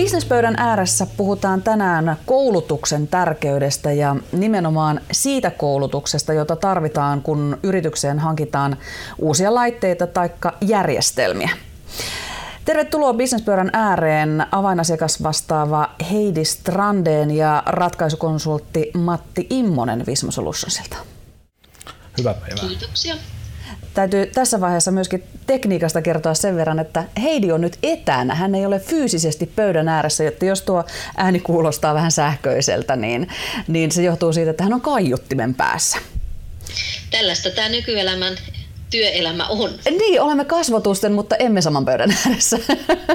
Businesspöydän ääressä puhutaan tänään koulutuksen tärkeydestä ja nimenomaan siitä koulutuksesta, jota tarvitaan, kun yritykseen hankitaan uusia laitteita tai järjestelmiä. Tervetuloa Businesspöydän ääreen avainasiakas vastaava Heidi Strandeen ja ratkaisukonsultti Matti Immonen Visma Solutionsilta. Hyvää päivää. Kiitoksia. Täytyy tässä vaiheessa myöskin tekniikasta kertoa sen verran, että Heidi on nyt etänä. Hän ei ole fyysisesti pöydän ääressä, jotta jos tuo ääni kuulostaa vähän sähköiseltä, niin, niin se johtuu siitä, että hän on kaiuttimen päässä. Tällaista tämä nykyelämän työelämä on. Niin, olemme kasvotusten, mutta emme saman pöydän ääressä.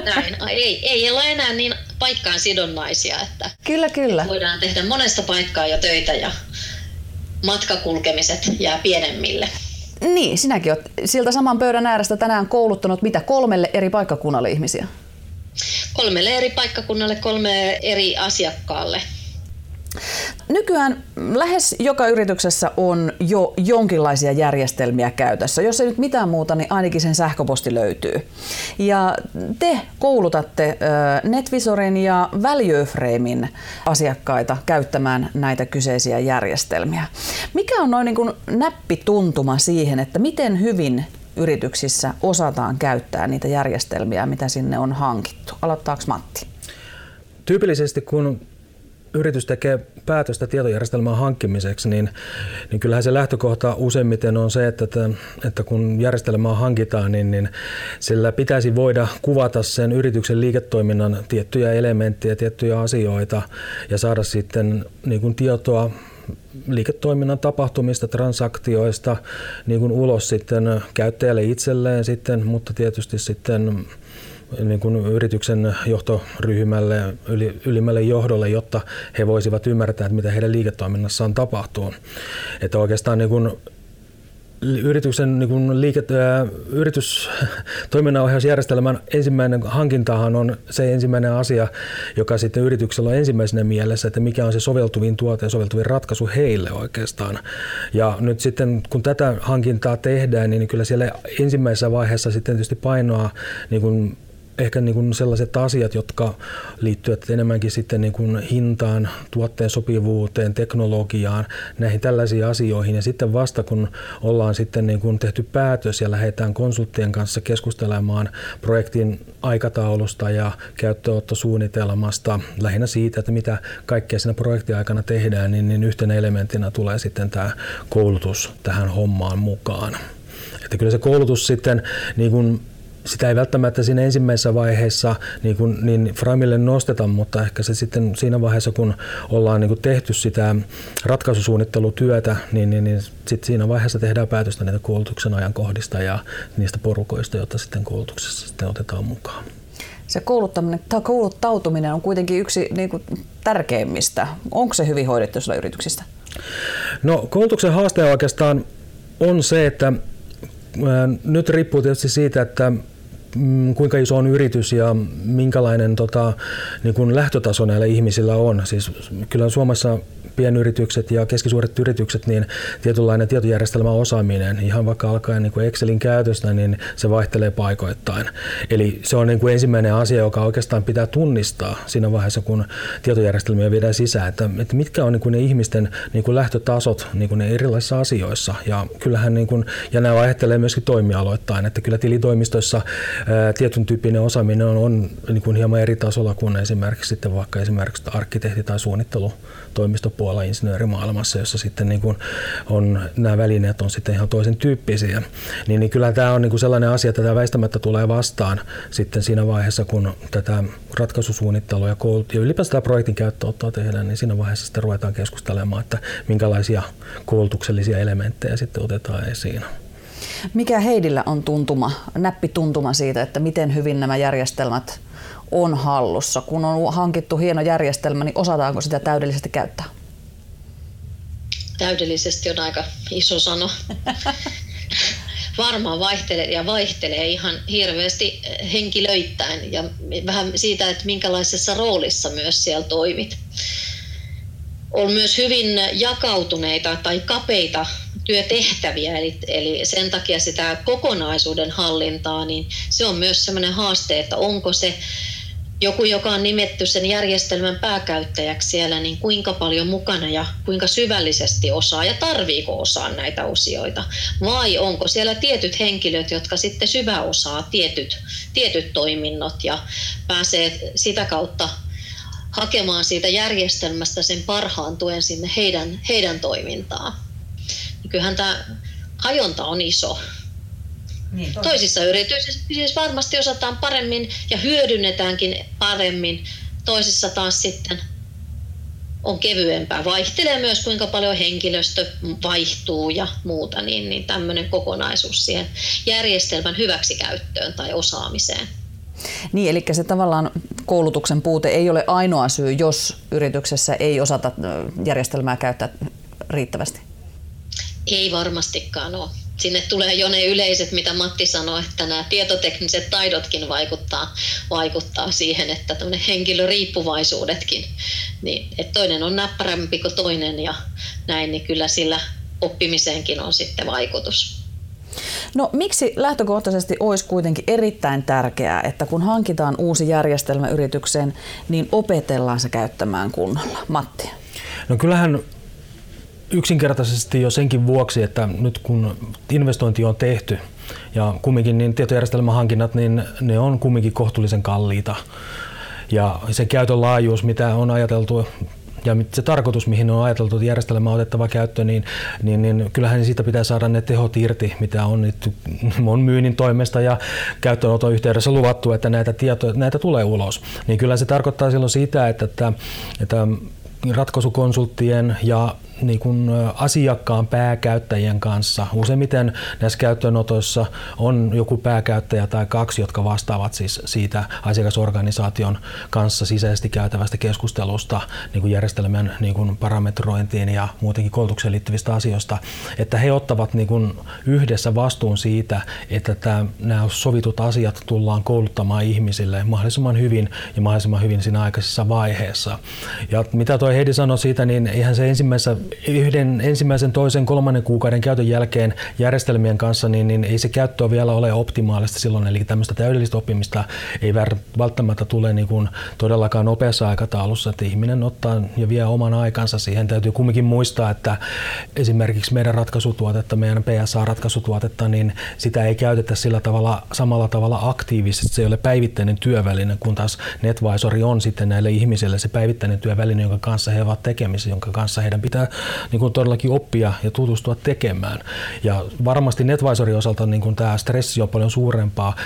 Näin. Ei, ei ole enää niin paikkaan sidonnaisia, että kyllä, kyllä. voidaan tehdä monesta paikkaa jo töitä ja matkakulkemiset jää pienemmille. Niin, sinäkin olet siltä saman pöydän äärestä tänään kouluttanut mitä kolmelle eri paikkakunnalle ihmisiä? Kolmelle eri paikkakunnalle, kolme eri asiakkaalle. Nykyään lähes joka yrityksessä on jo jonkinlaisia järjestelmiä käytössä. Jos ei nyt mitään muuta, niin ainakin sen sähköposti löytyy. Ja te koulutatte NetVisorin ja Valueframein asiakkaita käyttämään näitä kyseisiä järjestelmiä. Mikä on noin niin kuin näppituntuma siihen, että miten hyvin yrityksissä osataan käyttää niitä järjestelmiä, mitä sinne on hankittu? Aloittaako Matti? Tyypillisesti kun yritys tekee päätöstä tietojärjestelmän hankkimiseksi, niin, niin kyllähän se lähtökohta useimmiten on se, että, että, kun järjestelmää hankitaan, niin, niin sillä pitäisi voida kuvata sen yrityksen liiketoiminnan tiettyjä elementtejä, tiettyjä asioita ja saada sitten niin kuin tietoa liiketoiminnan tapahtumista, transaktioista niin kuin ulos sitten käyttäjälle itselleen sitten, mutta tietysti sitten niin kuin yrityksen johtoryhmälle, yli, ylimmälle johdolle, jotta he voisivat ymmärtää, että mitä heidän liiketoiminnassaan tapahtuu. Että oikeastaan niin kuin yrityksen niin kuin liike, ää, yritystoiminnanohjausjärjestelmän ensimmäinen hankintahan on se ensimmäinen asia, joka sitten yrityksellä on ensimmäisenä mielessä, että mikä on se soveltuvin tuote ja soveltuvin ratkaisu heille oikeastaan. Ja nyt sitten kun tätä hankintaa tehdään, niin kyllä siellä ensimmäisessä vaiheessa sitten tietysti painoa niin kuin ehkä niin kuin sellaiset asiat, jotka liittyvät enemmänkin sitten niin kuin hintaan, tuotteen sopivuuteen, teknologiaan, näihin tällaisiin asioihin. Ja sitten vasta kun ollaan sitten niin kuin tehty päätös ja lähdetään konsulttien kanssa keskustelemaan projektin aikataulusta ja käyttöottosuunnitelmasta, lähinnä siitä, että mitä kaikkea siinä projektin aikana tehdään, niin, niin yhtenä elementtinä tulee sitten tämä koulutus tähän hommaan mukaan. Että kyllä se koulutus sitten niin kuin sitä ei välttämättä siinä ensimmäisessä vaiheessa niin, kuin, niin Framille nosteta, mutta ehkä se sitten siinä vaiheessa, kun ollaan niin kuin tehty sitä ratkaisusuunnittelutyötä, niin, niin, niin sit siinä vaiheessa tehdään päätöstä niitä koulutuksen ajankohdista ja niistä porukoista, joita sitten koulutuksessa sitten otetaan mukaan. Se kouluttaminen tai kouluttautuminen on kuitenkin yksi niin kuin, tärkeimmistä. Onko se hyvin hoidettu sillä yrityksistä? No koulutuksen haaste oikeastaan on se, että nyt riippuu tietysti siitä, että kuinka iso on yritys ja minkälainen tota, niin kuin lähtötaso näillä ihmisillä on. Siis kyllä Suomessa pienyritykset ja keskisuuret yritykset, niin tietynlainen tietojärjestelmä osaaminen, ihan vaikka alkaen niin kuin Excelin käytöstä, niin se vaihtelee paikoittain. Eli se on niin kuin ensimmäinen asia, joka oikeastaan pitää tunnistaa siinä vaiheessa, kun tietojärjestelmiä viedään sisään, että, että mitkä on niin kuin ne ihmisten niin kuin lähtötasot niin kuin ne erilaisissa asioissa. Ja kyllähän niin kuin, ja nämä vaihtelee myöskin toimialoittain, että kyllä tilitoimistoissa ää, tietyn tyyppinen osaaminen on, on niin kuin hieman eri tasolla kuin esimerkiksi sitten vaikka esimerkiksi arkkitehti- tai suunnittelutoimistopuolella puolella insinöörimaailmassa, jossa sitten niin kuin on, nämä välineet on sitten ihan toisen tyyppisiä. Niin, niin kyllä tämä on niin kuin sellainen asia, että tämä väistämättä tulee vastaan sitten siinä vaiheessa, kun tätä ratkaisusuunnittelua ja, koulut- ja ylipäänsä tämä projektin käyttöottoa tehdään, niin siinä vaiheessa sitten ruvetaan keskustelemaan, että minkälaisia koulutuksellisia elementtejä sitten otetaan esiin. Mikä Heidillä on tuntuma, näppituntuma siitä, että miten hyvin nämä järjestelmät on hallussa? Kun on hankittu hieno järjestelmä, niin osataanko sitä täydellisesti käyttää? täydellisesti on aika iso sano. Varmaan vaihtelee ja vaihtelee ihan hirveästi henkilöittäin ja vähän siitä, että minkälaisessa roolissa myös siellä toimit. On myös hyvin jakautuneita tai kapeita työtehtäviä, eli, eli sen takia sitä kokonaisuuden hallintaa, niin se on myös sellainen haaste, että onko se joku, joka on nimetty sen järjestelmän pääkäyttäjäksi siellä, niin kuinka paljon mukana ja kuinka syvällisesti osaa ja tarviiko osaa näitä osioita. Vai onko siellä tietyt henkilöt, jotka sitten syvä osaa tietyt, tietyt toiminnot ja pääsee sitä kautta hakemaan siitä järjestelmästä sen parhaan tuen sinne heidän, heidän toimintaan. Kyllähän tämä hajonta on iso. Niin, Toisissa yrityksissä siis varmasti osataan paremmin ja hyödynnetäänkin paremmin. Toisissa taas sitten on kevyempää. Vaihtelee myös kuinka paljon henkilöstö vaihtuu ja muuta, niin, niin tämmöinen kokonaisuus siihen järjestelmän hyväksikäyttöön tai osaamiseen. Niin, eli se tavallaan koulutuksen puute ei ole ainoa syy, jos yrityksessä ei osata järjestelmää käyttää riittävästi. Ei varmastikaan ole sinne tulee jo ne yleiset, mitä Matti sanoi, että nämä tietotekniset taidotkin vaikuttaa, vaikuttaa siihen, että henkilöriippuvaisuudetkin, niin että toinen on näppärämpi kuin toinen ja näin, niin kyllä sillä oppimiseenkin on sitten vaikutus. No miksi lähtökohtaisesti olisi kuitenkin erittäin tärkeää, että kun hankitaan uusi järjestelmä yritykseen, niin opetellaan se käyttämään kunnolla? Matti. No kyllähän yksinkertaisesti jo senkin vuoksi, että nyt kun investointi on tehty ja kumminkin niin tietojärjestelmähankinnat, niin ne on kumminkin kohtuullisen kalliita. Ja se käytön laajuus, mitä on ajateltu ja se tarkoitus, mihin on ajateltu, että järjestelmä on otettava käyttöön, niin, niin, niin kyllähän siitä pitää saada ne tehot irti, mitä on, nyt, on myynnin toimesta ja käyttöönoton yhteydessä luvattu, että näitä, tietoja, näitä tulee ulos. Niin kyllä se tarkoittaa silloin sitä, että, että, että ratkaisukonsulttien ja niin kuin asiakkaan pääkäyttäjien kanssa. Useimmiten näissä käyttöönotoissa on joku pääkäyttäjä tai kaksi, jotka vastaavat siis siitä asiakasorganisaation kanssa sisäisesti käytävästä keskustelusta niin kuin järjestelmän niin kuin parametrointiin ja muutenkin koulutukseen liittyvistä asioista, että he ottavat niin kuin yhdessä vastuun siitä, että tämä, nämä sovitut asiat tullaan kouluttamaan ihmisille mahdollisimman hyvin ja mahdollisimman hyvin siinä aikaisessa vaiheessa. Ja mitä toi Heidi sanoi siitä, niin eihän se ensimmäisessä yhden ensimmäisen, toisen, kolmannen kuukauden käytön jälkeen järjestelmien kanssa, niin, niin ei se käyttö vielä ole optimaalista silloin. Eli tämmöistä täydellistä oppimista ei välttämättä tule niin kuin todellakaan nopeassa aikataulussa, että ihminen ottaa ja vie oman aikansa siihen. Täytyy kumminkin muistaa, että esimerkiksi meidän ratkaisutuotetta, meidän PSA-ratkaisutuotetta, niin sitä ei käytetä sillä tavalla, samalla tavalla aktiivisesti. Se ei ole päivittäinen työväline, kun taas NetVisori on sitten näille ihmisille se päivittäinen työväline, jonka kanssa he ovat tekemisissä, jonka kanssa heidän pitää niin kuin todellakin oppia ja tutustua tekemään. Ja varmasti NetVisorin osalta niin kuin tämä stressi on paljon suurempaa.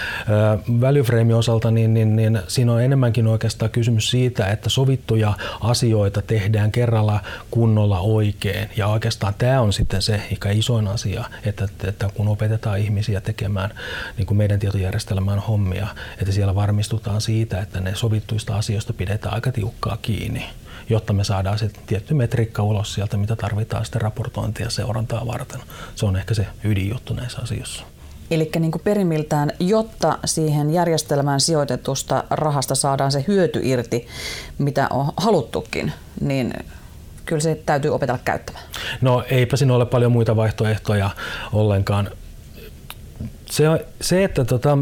Valueframe osalta niin, niin, niin siinä on enemmänkin oikeastaan kysymys siitä, että sovittuja asioita tehdään kerralla kunnolla oikein. Ja oikeastaan tämä on sitten se ikä isoin asia, että, että kun opetetaan ihmisiä tekemään niin kuin meidän tietojärjestelmään hommia, että siellä varmistutaan siitä, että ne sovittuista asioista pidetään aika tiukkaa kiinni jotta me saadaan se tietty metriikka ulos sieltä, mitä tarvitaan sitten raportointia ja seurantaa varten. Se on ehkä se ydinjuttu näissä asioissa. Eli niin kuin perimiltään, jotta siihen järjestelmään sijoitetusta rahasta saadaan se hyöty irti, mitä on haluttukin, niin kyllä se täytyy opetella käyttämään. No eipä siinä ole paljon muita vaihtoehtoja ollenkaan. Se, se että, tota,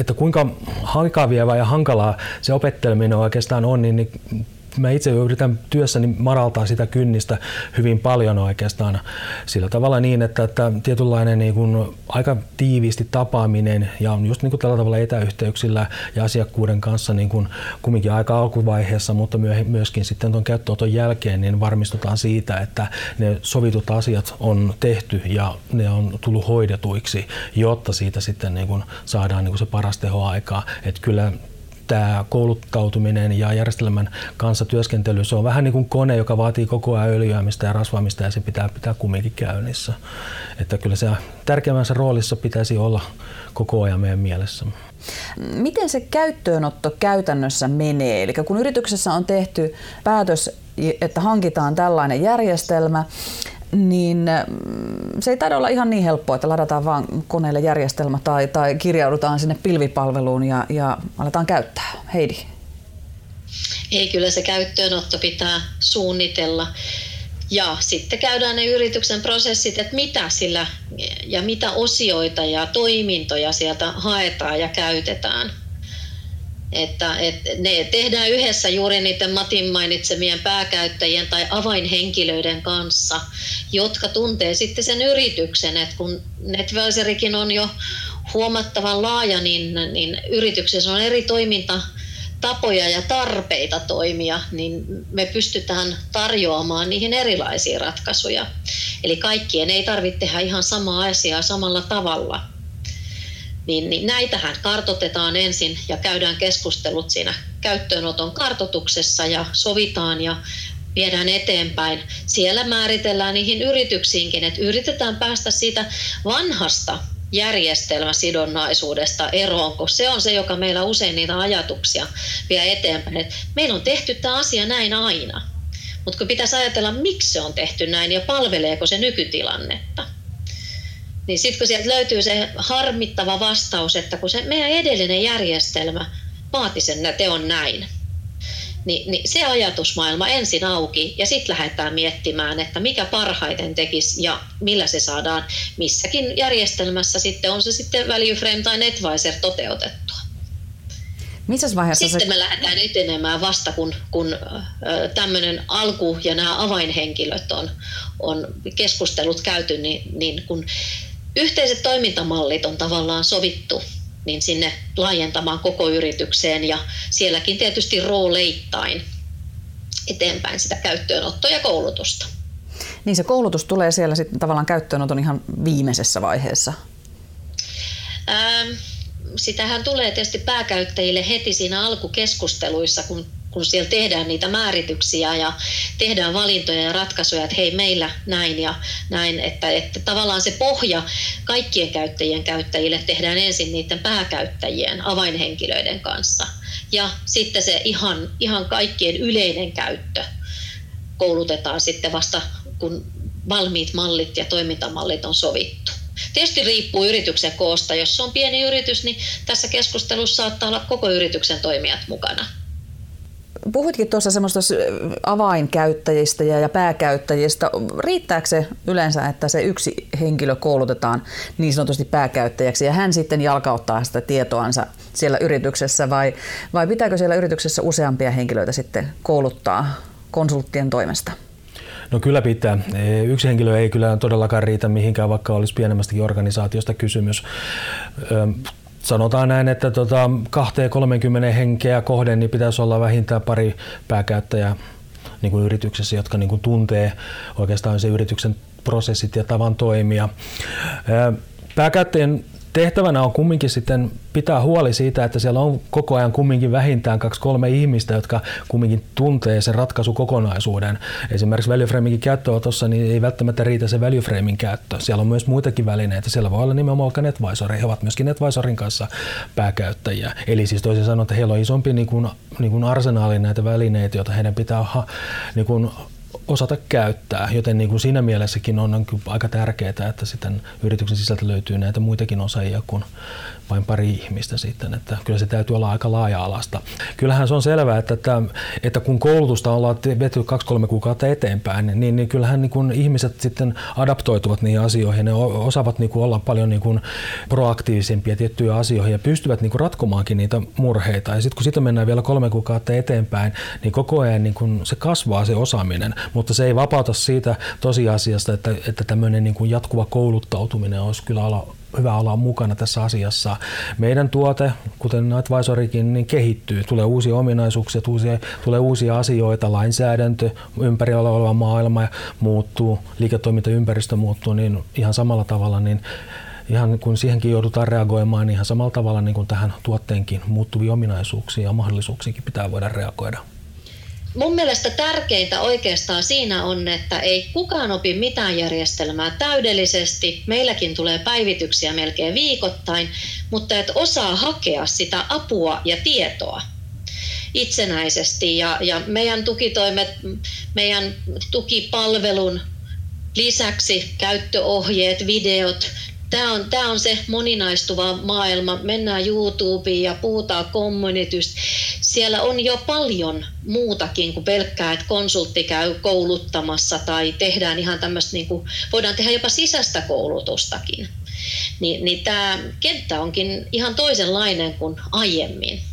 että kuinka hankavievää ja hankalaa se opetteleminen oikeastaan on, niin, niin mä itse yritän työssäni maraltaa sitä kynnistä hyvin paljon oikeastaan sillä tavalla niin, että, että tietynlainen niin kuin aika tiiviisti tapaaminen ja just niin kuin tällä tavalla etäyhteyksillä ja asiakkuuden kanssa niin kuin kumminkin aika alkuvaiheessa, mutta myöskin sitten tuon käyttöönoton jälkeen niin varmistutaan siitä, että ne sovitut asiat on tehty ja ne on tullut hoidetuiksi, jotta siitä sitten niin kuin saadaan niin kuin se paras tehoaikaa. Että kyllä tämä kouluttautuminen ja järjestelmän kanssa työskentely, se on vähän niin kuin kone, joka vaatii koko ajan öljyämistä ja rasvaamista ja se pitää pitää kumminkin käynnissä. Että kyllä se tärkeimmässä roolissa pitäisi olla koko ajan meidän mielessä. Miten se käyttöönotto käytännössä menee? Eli kun yrityksessä on tehty päätös, että hankitaan tällainen järjestelmä, niin mm, se ei taida olla ihan niin helppoa, että ladataan vaan koneelle järjestelmä tai, tai kirjaudutaan sinne pilvipalveluun ja, ja aletaan käyttää. Heidi. Ei, kyllä se käyttöönotto pitää suunnitella. Ja sitten käydään ne yrityksen prosessit, että mitä sillä ja mitä osioita ja toimintoja sieltä haetaan ja käytetään. Että, että ne tehdään yhdessä juuri niiden Matin mainitsemien pääkäyttäjien tai avainhenkilöiden kanssa, jotka tuntee sitten sen yrityksen, että kun NetValserikin on jo huomattavan laaja, niin, niin yrityksessä on eri toiminta tapoja ja tarpeita toimia, niin me pystytään tarjoamaan niihin erilaisia ratkaisuja. Eli kaikkien ei tarvitse tehdä ihan samaa asiaa samalla tavalla. Niin, niin näitähän kartotetaan ensin ja käydään keskustelut siinä käyttöönoton kartotuksessa ja sovitaan ja viedään eteenpäin. Siellä määritellään niihin yrityksiinkin, että yritetään päästä siitä vanhasta järjestelmäsidonnaisuudesta eroon, kun se on se, joka meillä usein niitä ajatuksia vie eteenpäin. Et meillä on tehty tämä asia näin aina, mutta kun pitäisi ajatella, miksi se on tehty näin ja palveleeko se nykytilannetta. Niin sitten kun sieltä löytyy se harmittava vastaus, että kun se meidän edellinen järjestelmä vaati sen teon näin, niin, niin se ajatusmaailma ensin auki ja sitten lähdetään miettimään, että mikä parhaiten tekisi ja millä se saadaan missäkin järjestelmässä sitten, on se sitten value frame tai netvisor toteutettua. Missä vaiheessa Sitten se... me lähdetään etenemään vasta, kun, kun tämmöinen alku ja nämä avainhenkilöt on, on keskustelut käyty, niin, niin kun yhteiset toimintamallit on tavallaan sovittu niin sinne laajentamaan koko yritykseen ja sielläkin tietysti rooleittain eteenpäin sitä käyttöönottoa ja koulutusta. Niin se koulutus tulee siellä sitten tavallaan käyttöönoton ihan viimeisessä vaiheessa? Ähm, sitähän tulee tietysti pääkäyttäjille heti siinä alkukeskusteluissa, kun kun siellä tehdään niitä määrityksiä ja tehdään valintoja ja ratkaisuja, että hei meillä näin ja näin, että, että tavallaan se pohja kaikkien käyttäjien käyttäjille tehdään ensin niiden pääkäyttäjien avainhenkilöiden kanssa ja sitten se ihan, ihan kaikkien yleinen käyttö koulutetaan sitten vasta kun valmiit mallit ja toimintamallit on sovittu. Tietysti riippuu yrityksen koosta. Jos se on pieni yritys, niin tässä keskustelussa saattaa olla koko yrityksen toimijat mukana. Puhuitkin tuossa semmoista avainkäyttäjistä ja pääkäyttäjistä. Riittääkö se yleensä, että se yksi henkilö koulutetaan niin sanotusti pääkäyttäjäksi ja hän sitten jalkauttaa sitä tietoansa siellä yrityksessä vai, vai pitääkö siellä yrityksessä useampia henkilöitä sitten kouluttaa konsulttien toimesta? No kyllä pitää. Yksi henkilö ei kyllä todellakaan riitä mihinkään, vaikka olisi pienemmästäkin organisaatiosta kysymys sanotaan näin, että tota, 2-30 henkeä kohden niin pitäisi olla vähintään pari pääkäyttäjää niin kuin yrityksessä, jotka niin kuin tuntee oikeastaan se yrityksen prosessit ja tavan toimia. Pääkäyttäjien tehtävänä on kumminkin sitten pitää huoli siitä, että siellä on koko ajan kumminkin vähintään kaksi kolme ihmistä, jotka kumminkin tuntee sen ratkaisukokonaisuuden. Esimerkiksi valueframinkin käyttöönotossa niin ei välttämättä riitä se valueframin käyttö. Siellä on myös muitakin välineitä. Siellä voi olla nimenomaan NetVisor. He ovat myöskin NetVisorin kanssa pääkäyttäjiä. Eli siis toisin sanoen, että heillä on isompi niin kuin, niin kuin arsenaali näitä välineitä, joita heidän pitää ha, niin kuin osata käyttää, joten niin kuin siinä mielessäkin on, on aika tärkeää, että sitten yrityksen sisältä löytyy näitä muitakin osaajia kuin vain pari ihmistä sitten, että kyllä se täytyy olla aika laaja-alasta. Kyllähän se on selvää, että, että, että kun koulutusta ollaan vetty kaksi-kolme kuukautta eteenpäin, niin, niin kyllähän niin kuin ihmiset sitten adaptoituvat niihin asioihin, ne osaavat niin kuin olla paljon niin kuin proaktiivisempia tiettyjä asioihin ja pystyvät niin kuin ratkomaankin niitä murheita. Ja sitten kun sitä mennään vielä kolme kuukautta eteenpäin, niin koko ajan niin kuin se kasvaa se osaaminen, mutta se ei vapauta siitä tosiasiasta, että, että tämmöinen niin kuin jatkuva kouluttautuminen olisi kyllä hyvä olla mukana tässä asiassa. Meidän tuote, kuten Advisorikin, niin kehittyy. Tulee uusia ominaisuuksia, uusia, tulee uusia asioita, lainsäädäntö, ympärillä oleva maailma muuttuu, liiketoimintaympäristö muuttuu, niin ihan samalla tavalla niin ihan kun siihenkin joudutaan reagoimaan, niin ihan samalla tavalla niin kuin tähän tuotteenkin muuttuviin ominaisuuksiin ja mahdollisuuksiinkin pitää voida reagoida mun mielestä tärkeintä oikeastaan siinä on, että ei kukaan opi mitään järjestelmää täydellisesti. Meilläkin tulee päivityksiä melkein viikoittain, mutta että osaa hakea sitä apua ja tietoa itsenäisesti. Ja, ja meidän tukitoimet, meidän tukipalvelun lisäksi käyttöohjeet, videot, Tämä on, tämä on se moninaistuva maailma. Mennään YouTubeen ja puhutaan communitystä. Siellä on jo paljon muutakin kuin pelkkää, että konsultti käy kouluttamassa tai tehdään ihan tämmöistä, niin kuin, voidaan tehdä jopa sisäistä koulutustakin. Niin, niin tämä kenttä onkin ihan toisenlainen kuin aiemmin.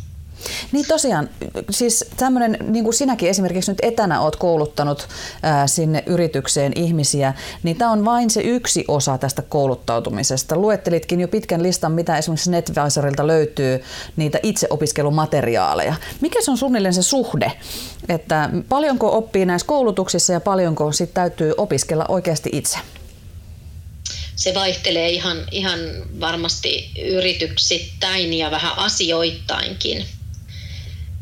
Niin tosiaan, siis tämmöinen, niin kuin sinäkin esimerkiksi nyt etänä oot kouluttanut ää, sinne yritykseen ihmisiä, niin tämä on vain se yksi osa tästä kouluttautumisesta. Luettelitkin jo pitkän listan, mitä esimerkiksi NetVisorilta löytyy, niitä itseopiskelumateriaaleja. Mikä se on suunnilleen se suhde, että paljonko oppii näissä koulutuksissa ja paljonko sitten täytyy opiskella oikeasti itse? se vaihtelee ihan, ihan varmasti yrityksittäin ja vähän asioittainkin.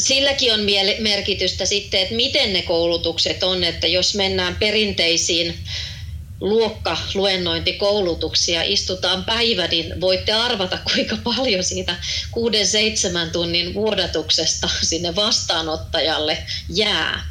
Silläkin on merkitystä sitten, että miten ne koulutukset on, että jos mennään perinteisiin luokkaluennointikoulutuksia, istutaan päivä, niin voitte arvata, kuinka paljon siitä 6-7 tunnin vuodatuksesta sinne vastaanottajalle jää.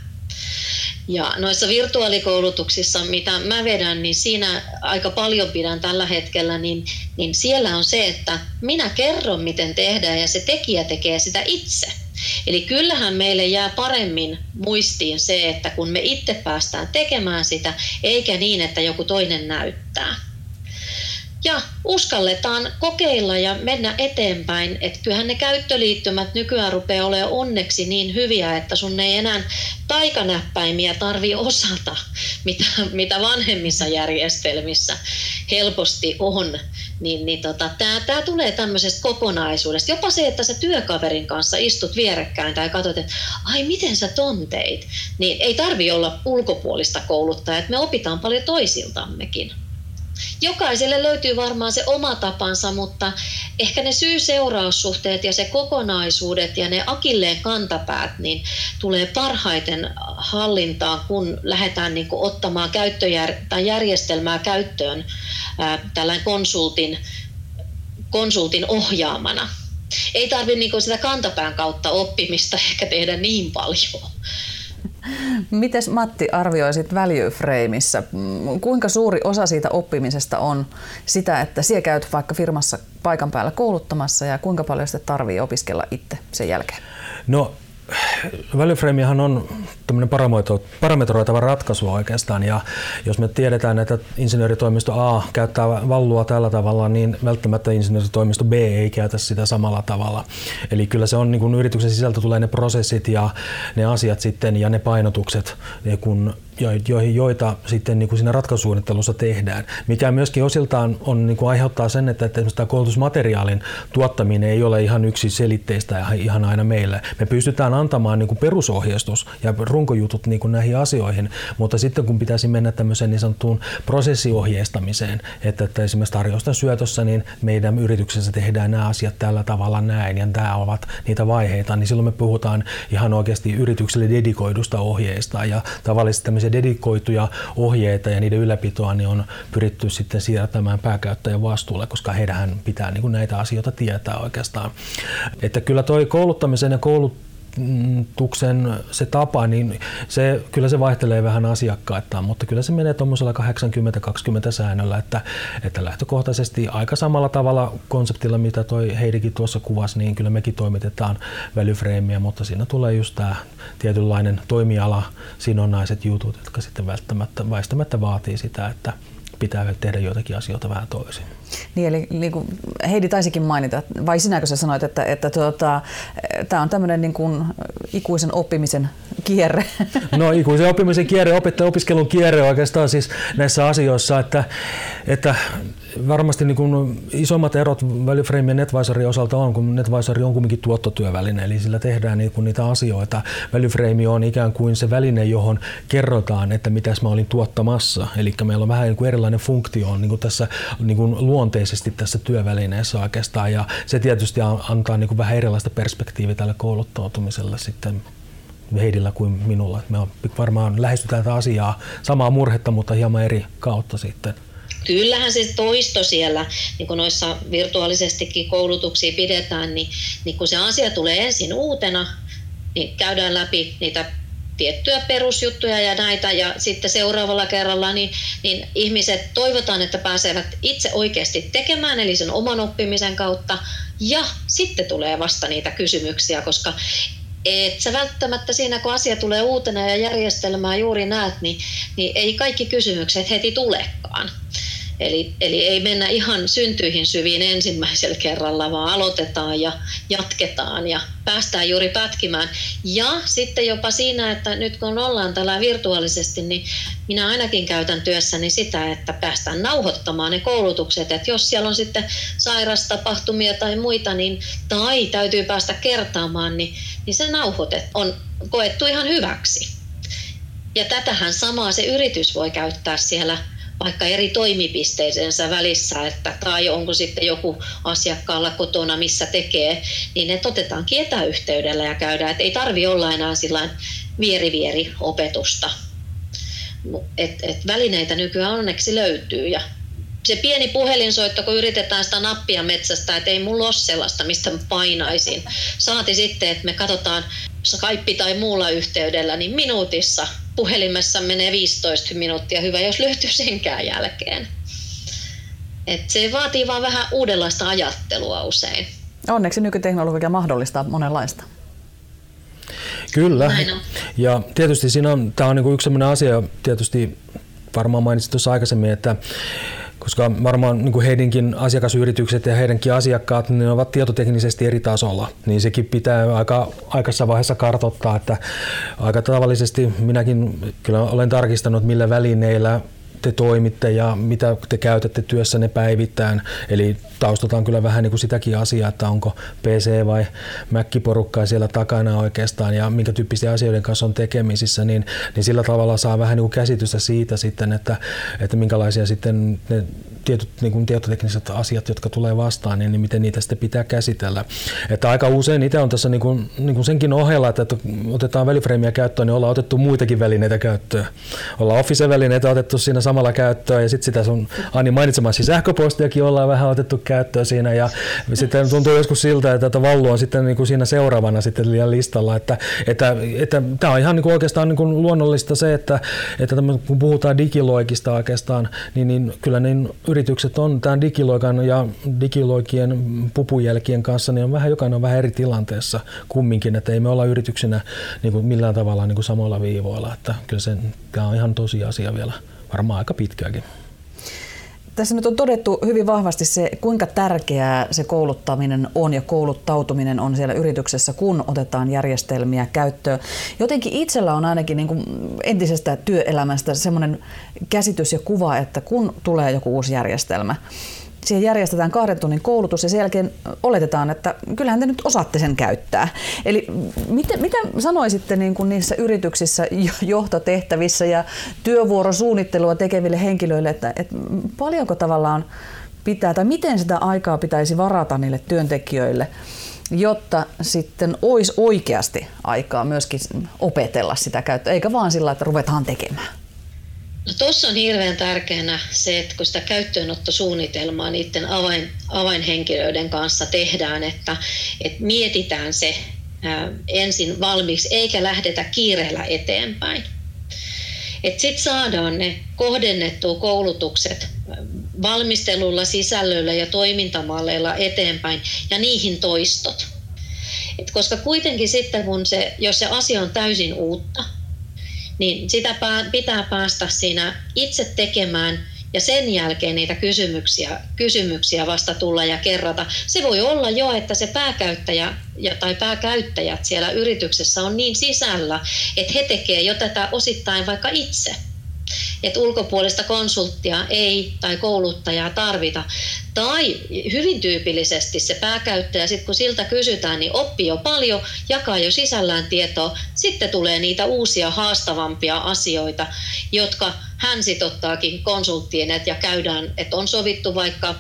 Ja noissa virtuaalikoulutuksissa, mitä mä vedän, niin siinä aika paljon pidän tällä hetkellä, niin, niin siellä on se, että minä kerron, miten tehdään ja se tekijä tekee sitä itse. Eli kyllähän meille jää paremmin muistiin se, että kun me itse päästään tekemään sitä, eikä niin, että joku toinen näyttää ja uskalletaan kokeilla ja mennä eteenpäin. Että kyllähän ne käyttöliittymät nykyään rupeaa olemaan onneksi niin hyviä, että sun ei enää taikanäppäimiä tarvi osata, mitä, mitä vanhemmissa järjestelmissä helposti on. Niin, niin tota, tämä tää tulee tämmöisestä kokonaisuudesta. Jopa se, että sä työkaverin kanssa istut vierekkäin tai katsot, että ai miten sä ton teit, niin ei tarvi olla ulkopuolista kouluttajaa, että me opitaan paljon toisiltammekin. Jokaiselle löytyy varmaan se oma tapansa, mutta ehkä ne syy-seuraussuhteet ja se kokonaisuudet ja ne akilleen kantapäät niin tulee parhaiten hallintaan, kun lähdetään niin kuin ottamaan käyttöjär- tai järjestelmää käyttöön ää, tällainen konsultin, konsultin ohjaamana. Ei tarvitse niin sitä kantapään kautta oppimista ehkä tehdä niin paljon. Mites Matti arvioisit value frameissa? Kuinka suuri osa siitä oppimisesta on sitä, että siellä käyt vaikka firmassa paikan päällä kouluttamassa ja kuinka paljon sitä tarvii opiskella itse sen jälkeen? No Value on tämmöinen parametroitava ratkaisu oikeastaan ja jos me tiedetään, että insinööritoimisto A käyttää vallua tällä tavalla, niin välttämättä insinööritoimisto B ei käytä sitä samalla tavalla. Eli kyllä se on niin kuin yrityksen sisältä tulee ne prosessit ja ne asiat sitten ja ne painotukset, kun joihin, joita sitten niin kuin siinä ratkaisuunnittelussa tehdään, mikä myöskin osiltaan on, niin kuin aiheuttaa sen, että, että esimerkiksi tämä koulutusmateriaalin tuottaminen ei ole ihan yksi selitteistä ja ihan aina meille. Me pystytään antamaan niin kuin perusohjeistus ja runkojutut niin kuin näihin asioihin, mutta sitten kun pitäisi mennä tämmöiseen niin sanottuun prosessiohjeistamiseen, että, että esimerkiksi tarjousten syötössä niin meidän yrityksessä tehdään nämä asiat tällä tavalla näin ja tämä ovat niitä vaiheita, niin silloin me puhutaan ihan oikeasti yritykselle dedikoidusta ohjeista ja tavallisesti tämmöisiä dedikoituja ohjeita ja niiden ylläpitoa niin on pyritty sitten siirtämään pääkäyttäjän vastuulle, koska heidän pitää niin kuin näitä asioita tietää oikeastaan. Että kyllä toi kouluttamisen ja koulut tuksen se tapa, niin se, kyllä se vaihtelee vähän asiakkaittain, mutta kyllä se menee tuommoisella 80-20 säännöllä, että, että lähtökohtaisesti aika samalla tavalla konseptilla, mitä toi Heidikin tuossa kuvasi, niin kyllä mekin toimitetaan välyfreimiä, mutta siinä tulee just tämä tietynlainen toimiala, sidonnaiset jutut, jotka sitten välttämättä, väistämättä vaatii sitä, että pitää tehdä joitakin asioita vähän toisin. Niin, eli niin kuin Heidi taisikin mainita, vai sinäkö sä sanoit, että, että tuota, tämä on tämmöinen niin kuin ikuisen oppimisen kierre? No ikuisen oppimisen kierre, opettajan opiskelun kierre oikeastaan siis näissä asioissa, että, että varmasti niin kuin isommat erot Valueframe ja NetVisorin osalta on, kun NetVisor on kuitenkin tuottotyöväline, eli sillä tehdään niin niitä asioita. Valueframe on ikään kuin se väline, johon kerrotaan, että mitä mä olin tuottamassa. Eli meillä on vähän niin kuin erilainen funktio niin kuin tässä niin kuin luonteisesti tässä työvälineessä oikeastaan, ja se tietysti antaa niin kuin vähän erilaista perspektiiviä tälle kouluttautumiselle sitten Heidillä kuin minulla. Me varmaan lähestytään tätä asiaa samaa murhetta, mutta hieman eri kautta sitten kyllähän se toisto siellä, niin kuin noissa virtuaalisestikin koulutuksia pidetään, niin, niin kun se asia tulee ensin uutena, niin käydään läpi niitä tiettyjä perusjuttuja ja näitä ja sitten seuraavalla kerralla niin, niin ihmiset toivotaan, että pääsevät itse oikeasti tekemään eli sen oman oppimisen kautta ja sitten tulee vasta niitä kysymyksiä, koska et sä välttämättä siinä, kun asia tulee uutena ja järjestelmää juuri näet, niin, niin ei kaikki kysymykset heti tulekaan. Eli, eli ei mennä ihan syntyihin syviin ensimmäisellä kerralla, vaan aloitetaan ja jatketaan ja päästään juuri pätkimään. Ja sitten jopa siinä, että nyt kun ollaan tällä virtuaalisesti, niin minä ainakin käytän työssäni sitä, että päästään nauhoittamaan ne koulutukset. Että jos siellä on sitten sairastapahtumia tai muita, niin, tai täytyy päästä kertaamaan, niin, niin se nauhoite on koettu ihan hyväksi. Ja tätähän samaa se yritys voi käyttää siellä vaikka eri toimipisteisensä välissä, että, tai onko sitten joku asiakkaalla kotona, missä tekee, niin ne otetaankin etäyhteydellä ja käydään. Että ei tarvi olla enää sillä vieri-vieri opetusta. Et, et välineitä nykyään onneksi löytyy ja se pieni puhelinsoitto, kun yritetään sitä nappia metsästä, että ei mulla ole sellaista, mistä mä painaisin. Saati sitten, että me katsotaan Skype tai muulla yhteydellä, niin minuutissa puhelimessa menee 15 minuuttia. Hyvä, jos löytyy senkään jälkeen. Et se vaatii vaan vähän uudenlaista ajattelua usein. Onneksi nykyteknologia mahdollistaa monenlaista. Kyllä. Ja tietysti siinä on, tämä on niin yksi sellainen asia, tietysti varmaan mainitsit tuossa aikaisemmin, että koska varmaan niin kuin heidänkin asiakasyritykset ja heidänkin asiakkaat ne ovat tietoteknisesti eri tasolla, niin sekin pitää aika aikaisessa vaiheessa kartoittaa, että aika tavallisesti minäkin kyllä olen tarkistanut, millä välineillä te toimitte ja mitä te käytätte työssänne päivittäin. Eli taustataan kyllä vähän niin kuin sitäkin asiaa, että onko PC vai Mac-porukkaa siellä takana oikeastaan ja minkä tyyppisiä asioiden kanssa on tekemisissä, niin, niin sillä tavalla saa vähän niin kuin käsitystä siitä sitten, että, että minkälaisia sitten ne tietyt niin kuin tietotekniset asiat, jotka tulee vastaan, niin, niin miten niitä sitten pitää käsitellä. Että aika usein itse on tässä niin kuin, niin kuin senkin ohella, että, otetaan välifreimiä käyttöön, niin ollaan otettu muitakin välineitä käyttöön. Ollaan Office-välineitä otettu siinä samalla käyttöön ja sitten sitä sun Ani mainitsemasi sähköpostiakin ollaan vähän otettu käyttöön siinä ja sitten tuntuu joskus siltä, että, että Vallu on sitten niin kuin siinä seuraavana sitten liian listalla, että, että, että tämä on ihan niin kuin oikeastaan niin kuin luonnollista se, että, että kun puhutaan digiloikista oikeastaan, niin, niin kyllä niin yritykset on tämän digiloikan ja digiloikien pupujälkien kanssa, niin on vähän, jokainen on vähän eri tilanteessa kumminkin, että ei me olla yrityksenä niin kuin millään tavalla niin kuin samalla viivoilla, että kyllä se, tämä on ihan tosiasia vielä varmaan aika pitkääkin. Tässä nyt on todettu hyvin vahvasti se, kuinka tärkeää se kouluttaminen on ja kouluttautuminen on siellä yrityksessä, kun otetaan järjestelmiä käyttöön. Jotenkin itsellä on ainakin niin kuin entisestä työelämästä semmoinen käsitys ja kuva, että kun tulee joku uusi järjestelmä, siihen järjestetään kahden tunnin koulutus ja sen jälkeen oletetaan, että kyllähän te nyt osaatte sen käyttää. Eli miten, mitä sanoisitte niin kuin niissä yrityksissä, johtotehtävissä ja työvuorosuunnittelua tekeville henkilöille, että, että paljonko tavallaan pitää tai miten sitä aikaa pitäisi varata niille työntekijöille, jotta sitten olisi oikeasti aikaa myöskin opetella sitä käyttöä, eikä vaan sillä, että ruvetaan tekemään. No tuossa on hirveän tärkeänä se, että kun sitä käyttöönottosuunnitelmaa niiden avain, avainhenkilöiden kanssa tehdään, että, että mietitään se ensin valmiiksi eikä lähdetä kiireellä eteenpäin. Sitten saadaan ne kohdennettua koulutukset valmistelulla, sisällöllä ja toimintamalleilla eteenpäin ja niihin toistot. Et koska kuitenkin sitten, kun se, jos se asia on täysin uutta, niin sitä pitää päästä siinä itse tekemään ja sen jälkeen niitä kysymyksiä, kysymyksiä vasta tulla ja kerrata. Se voi olla jo, että se pääkäyttäjä ja, tai pääkäyttäjät siellä yrityksessä on niin sisällä, että he tekevät jo tätä osittain vaikka itse että ulkopuolista konsulttia ei tai kouluttajaa tarvita. Tai hyvin tyypillisesti se pääkäyttäjä, sit kun siltä kysytään, niin oppii jo paljon, jakaa jo sisällään tietoa. Sitten tulee niitä uusia haastavampia asioita, jotka hän sitten ottaakin konsulttiin et, ja käydään, että on sovittu vaikka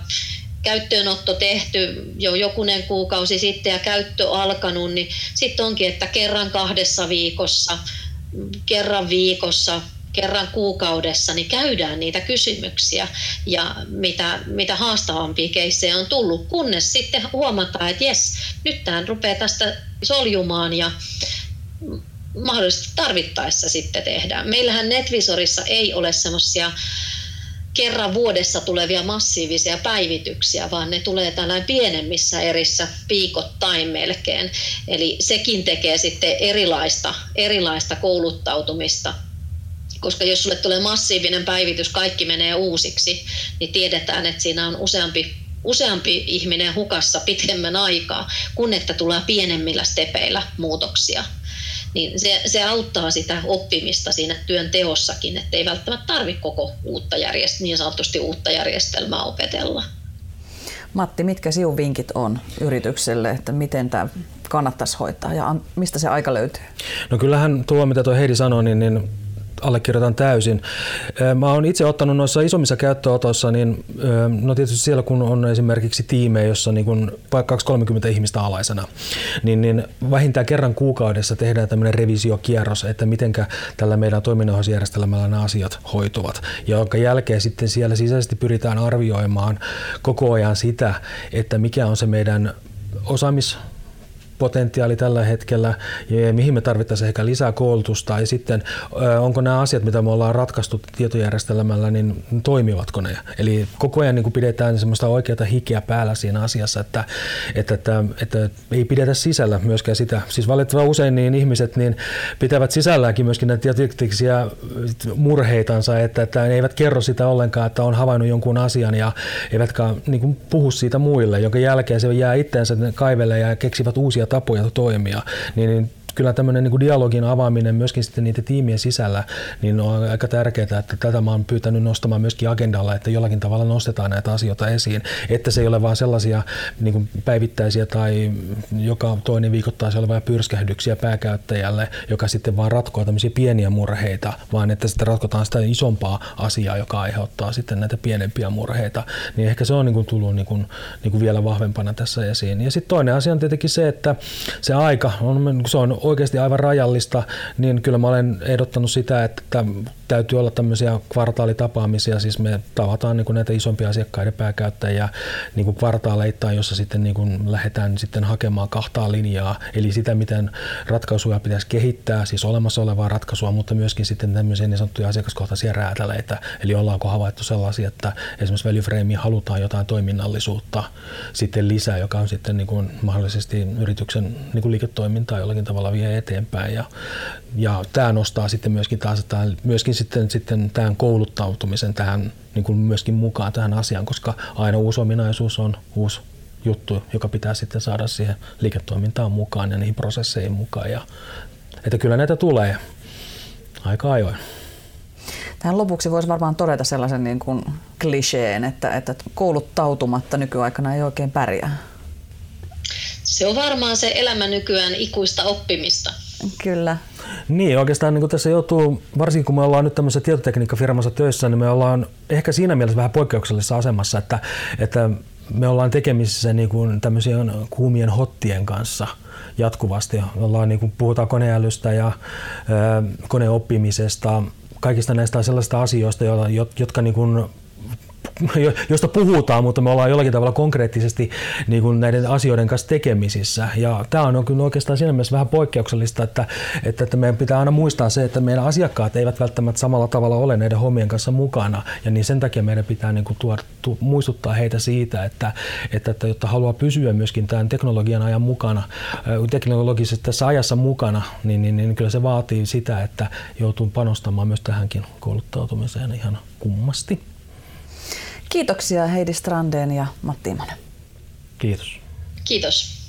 käyttöönotto tehty jo jokunen kuukausi sitten ja käyttö alkanut, niin sitten onkin, että kerran kahdessa viikossa, kerran viikossa kerran kuukaudessa, niin käydään niitä kysymyksiä ja mitä, mitä haastavampia keissejä on tullut, kunnes sitten huomataan, että jes, nyt tämä rupeaa tästä soljumaan ja mahdollisesti tarvittaessa sitten tehdään. Meillähän NetVisorissa ei ole semmoisia kerran vuodessa tulevia massiivisia päivityksiä, vaan ne tulee tällainen pienemmissä erissä viikoittain melkein. Eli sekin tekee sitten erilaista, erilaista kouluttautumista koska jos sulle tulee massiivinen päivitys, kaikki menee uusiksi, niin tiedetään, että siinä on useampi useampi ihminen hukassa pitemmän aikaa, kun että tulee pienemmillä stepeillä muutoksia. Niin se, se auttaa sitä oppimista siinä työn teossakin, että ei välttämättä tarvitse koko uutta järjest- niin sanotusti uutta järjestelmää opetella. Matti, mitkä sinun vinkit on yritykselle, että miten tämä kannattaisi hoitaa ja mistä se aika löytyy? No kyllähän tuo, mitä tuo Heidi sanoi, niin, niin allekirjoitan täysin. Mä oon itse ottanut noissa isommissa käyttöotoissa, niin no tietysti siellä kun on esimerkiksi tiimejä, jossa niin kun 230 ihmistä alaisena, niin, niin vähintään kerran kuukaudessa tehdään tämmöinen revisiokierros, että mitenkä tällä meidän toiminnanohjausjärjestelmällä nämä asiat hoituvat, jonka jälkeen sitten siellä sisäisesti pyritään arvioimaan koko ajan sitä, että mikä on se meidän osaamis potentiaali tällä hetkellä ja mihin me tarvittaisiin ehkä lisää koulutusta ja sitten onko nämä asiat, mitä me ollaan ratkaistu tietojärjestelmällä, niin toimivatko ne? Eli koko ajan niin pidetään semmoista oikeata hikeä päällä siinä asiassa, että, että, että, että ei pidetä sisällä myöskään sitä. Siis valitettavan usein niin ihmiset niin pitävät sisälläänkin myöskin näitä tieteellisiä murheitansa, että, että ne eivät kerro sitä ollenkaan, että on havainnut jonkun asian ja eivätkä niin kuin puhu siitä muille, jonka jälkeen se jää itteensä kaivelle ja keksivät uusia tapoja toimia, niin, niin kyllä tämmöinen niin kuin dialogin avaaminen myöskin sitten niiden tiimien sisällä niin on aika tärkeää, että tätä mä oon pyytänyt nostamaan myöskin agendalla, että jollakin tavalla nostetaan näitä asioita esiin, että se ei ole vain sellaisia niin kuin päivittäisiä tai joka toinen viikoittaisia olevia pyrskähdyksiä pääkäyttäjälle, joka sitten vaan ratkoo tämmöisiä pieniä murheita, vaan että sitten ratkotaan sitä isompaa asiaa, joka aiheuttaa sitten näitä pienempiä murheita, niin ehkä se on niin kuin tullut niin kuin, niin kuin vielä vahvempana tässä esiin. Ja sitten toinen asia on tietenkin se, että se aika on, se on oikeasti aivan rajallista, niin kyllä mä olen ehdottanut sitä, että täytyy olla tämmöisiä kvartaalitapaamisia, siis me tavataan niin kuin näitä isompia asiakkaiden pääkäyttäjiä niin kuin kvartaaleittain, jossa sitten niin kuin lähdetään sitten hakemaan kahtaa linjaa, eli sitä, miten ratkaisuja pitäisi kehittää, siis olemassa olevaa ratkaisua, mutta myöskin sitten tämmöisiä niin sanottuja asiakaskohtaisia räätäleitä, eli ollaanko havaittu sellaisia, että esimerkiksi value halutaan jotain toiminnallisuutta sitten lisää, joka on sitten niin kuin mahdollisesti yrityksen niin kuin liiketoimintaa jollakin tavalla vie eteenpäin ja, ja tämä nostaa sitten myöskin taas tämän, myöskin sitten, sitten tämän kouluttautumisen tähän niin kuin myöskin mukaan tähän asiaan, koska aina uusi ominaisuus on uusi juttu, joka pitää sitten saada siihen liiketoimintaan mukaan ja niihin prosesseihin mukaan. Ja, että kyllä näitä tulee aika ajoin. Tähän lopuksi voisi varmaan todeta sellaisen niin kuin kliseen, että, että kouluttautumatta nykyaikana ei oikein pärjää. Se on varmaan se elämä nykyään ikuista oppimista. Kyllä. Niin, oikeastaan niin tässä joutuu, varsinkin kun me ollaan nyt tämmöisessä tietotekniikkafirmassa töissä, niin me ollaan ehkä siinä mielessä vähän poikkeuksellisessa asemassa, että, että me ollaan tekemisissä niin kuin tämmöisien kuumien hottien kanssa jatkuvasti. Me ollaan, niin kuin, puhutaan koneälystä ja ö, koneoppimisesta, kaikista näistä sellaisista asioista, jotka niin kuin josta puhutaan, mutta me ollaan jollakin tavalla konkreettisesti niin kuin näiden asioiden kanssa tekemisissä. Ja tämä on kyllä oikeastaan siinä mielessä vähän poikkeuksellista, että, että, että meidän pitää aina muistaa se, että meidän asiakkaat eivät välttämättä samalla tavalla ole näiden hommien kanssa mukana. Ja niin sen takia meidän pitää niin kuin tuoda, tu, muistuttaa heitä siitä, että, että, että jotta haluaa pysyä myöskin tämän teknologian ajan mukana, teknologisessa tässä ajassa mukana, niin, niin, niin kyllä se vaatii sitä, että joutuu panostamaan myös tähänkin kouluttautumiseen ihan kummasti. Kiitoksia Heidi Strandeen ja Matti Imonen. Kiitos. Kiitos.